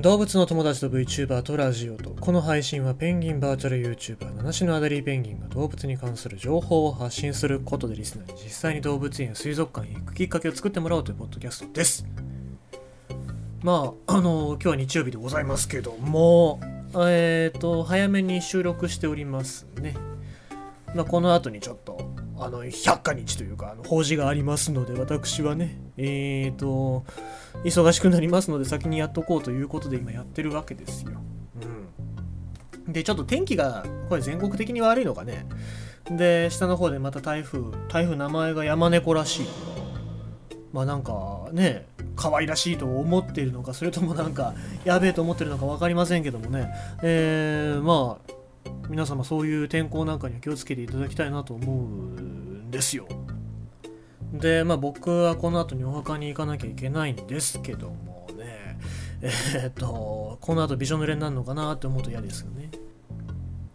動物の友達と VTuber とラジオとこの配信はペンギンバーチャル YouTuber 七種のアダリーペンギンが動物に関する情報を発信することでリスナーに実際に動物園や水族館へ行くきっかけを作ってもらおうというポッドキャストです。まああの今日は日曜日でございますけどもえっ、ー、と早めに収録しておりますね。まあ、この後にちょっとあの百花日というかあの法事がありますので私はねえっ、ー、と忙しくなりますので先にやっとこうということで今やってるわけですよ。うん、でちょっと天気がこれ全国的に悪いのかね。で下の方でまた台風台風名前が山猫らしいまあなんかね可愛らしいと思っているのかそれともなんかやべえと思ってるのか分かりませんけどもねえー、まあ皆様そういう天候なんかには気をつけていただきたいなと思うんですよ。で、まあ僕はこの後にお墓に行かなきゃいけないんですけどもね、えー、っと、この後びしょ濡れになるのかなって思うと嫌ですよね。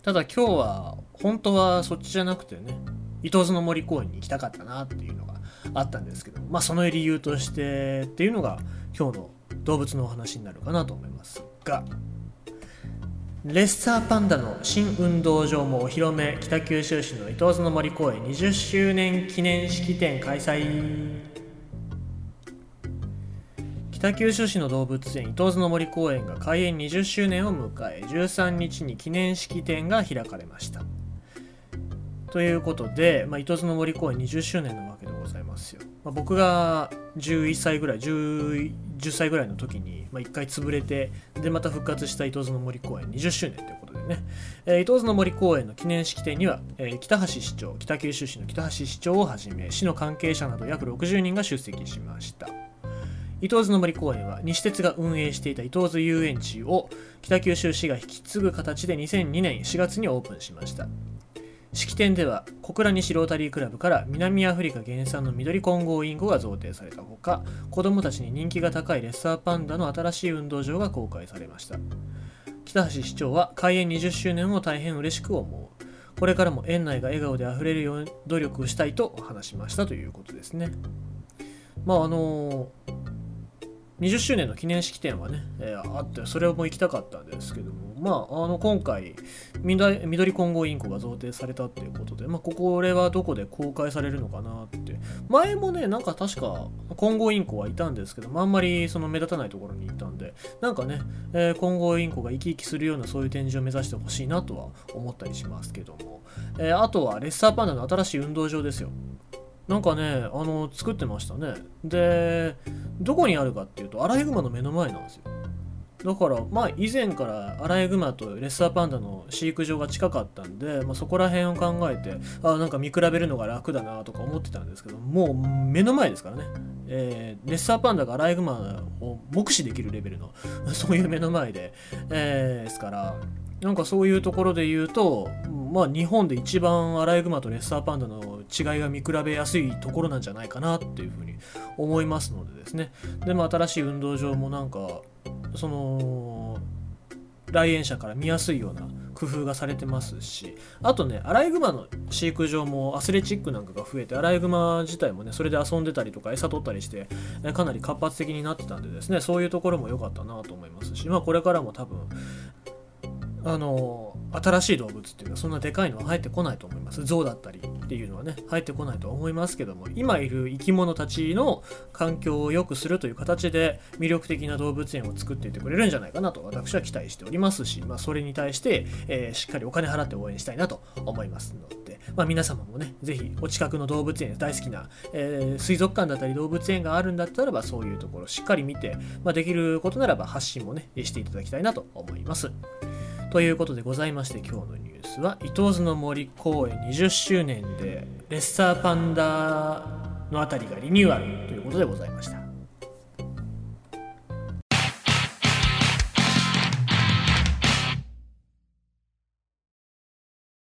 ただ今日は、本当はそっちじゃなくてね、伊東津の森公園に行きたかったなっていうのがあったんですけど、まあその理由としてっていうのが今日の動物のお話になるかなと思いますが、レッサーパンダの新運動場もお披露目。北九州市の伊東津の森公園20周年記念式典開催。北九州市の動物園伊東津の森公園が開園20周年を迎え13日に記念式典が開かれました。ということで、まあ、伊東津の森公園20周年なわけございますよ、まあ、僕が11歳ぐらい 10, 10歳ぐらいの時に、まあ、1回潰れてでまた復活した伊東津の森公園20周年ということでね、えー、伊東津の森公園の記念式典には、えー、北橋市長北九州市の北橋市長をはじめ市の関係者など約60人が出席しました。伊東津の森公園は西鉄が運営していた伊東津遊園地を北九州市が引き継ぐ形で2002年4月にオープンしました。式典では小倉西ロータリークラブから南アフリカ原産の緑混合インコが贈呈されたほか子どもたちに人気が高いレッサーパンダの新しい運動場が公開されました。北橋市長は開園20周年を大変嬉しく思う。これからも園内が笑顔であふれるように努力をしたいと話しましたということですね。まああの20周年の記念式典はね、えー、あってそれも行きたかったんですけども。まああの今回緑混合インコが贈呈されたっていうことでまあこれはどこで公開されるのかなって前もねなんか確か混合インコはいたんですけど、まあ、あんまりその目立たないところに行ったんでなんかね、えー、混合インコが生き生きするようなそういう展示を目指してほしいなとは思ったりしますけども、えー、あとはレッサーパンダの新しい運動場ですよなんかね、あの、作ってましたね。で、どこにあるかっていうと、アライグマの目の前なんですよ。だから、まあ、以前からアライグマとレッサーパンダの飼育場が近かったんで、まあ、そこら辺を考えて、あなんか見比べるのが楽だなとか思ってたんですけど、もう目の前ですからね。えー、レッサーパンダがアライグマを目視できるレベルの、そういう目の前で、えー、ですから、なんかそういうところで言うと、まあ、日本で一番アライグマとレッサーパンダの違いが見比べやすいところなんじゃないかなっていうふうに思いますのでですねでも新しい運動場もなんかその来園者から見やすいような工夫がされてますしあとねアライグマの飼育場もアスレチックなんかが増えてアライグマ自体もねそれで遊んでたりとか餌取ったりしてかなり活発的になってたんでですねそういうところも良かったなと思いますしまあこれからも多分あの新しい動物っていうかそんなでかいのは入ってこないと思います象だったりっていうのはね入ってこないと思いますけども今いる生き物たちの環境を良くするという形で魅力的な動物園を作っていってくれるんじゃないかなと私は期待しておりますし、まあ、それに対して、えー、しっかりお金払って応援したいなと思いますので、まあ、皆様もね是非お近くの動物園大好きな、えー、水族館だったり動物園があるんだったらばそういうところをしっかり見て、まあ、できることならば発信もねしていただきたいなと思います。ということでございまして今日のニュースは伊東津の森公園20周年でレッサーパンダの辺りがリニューアルということでございました。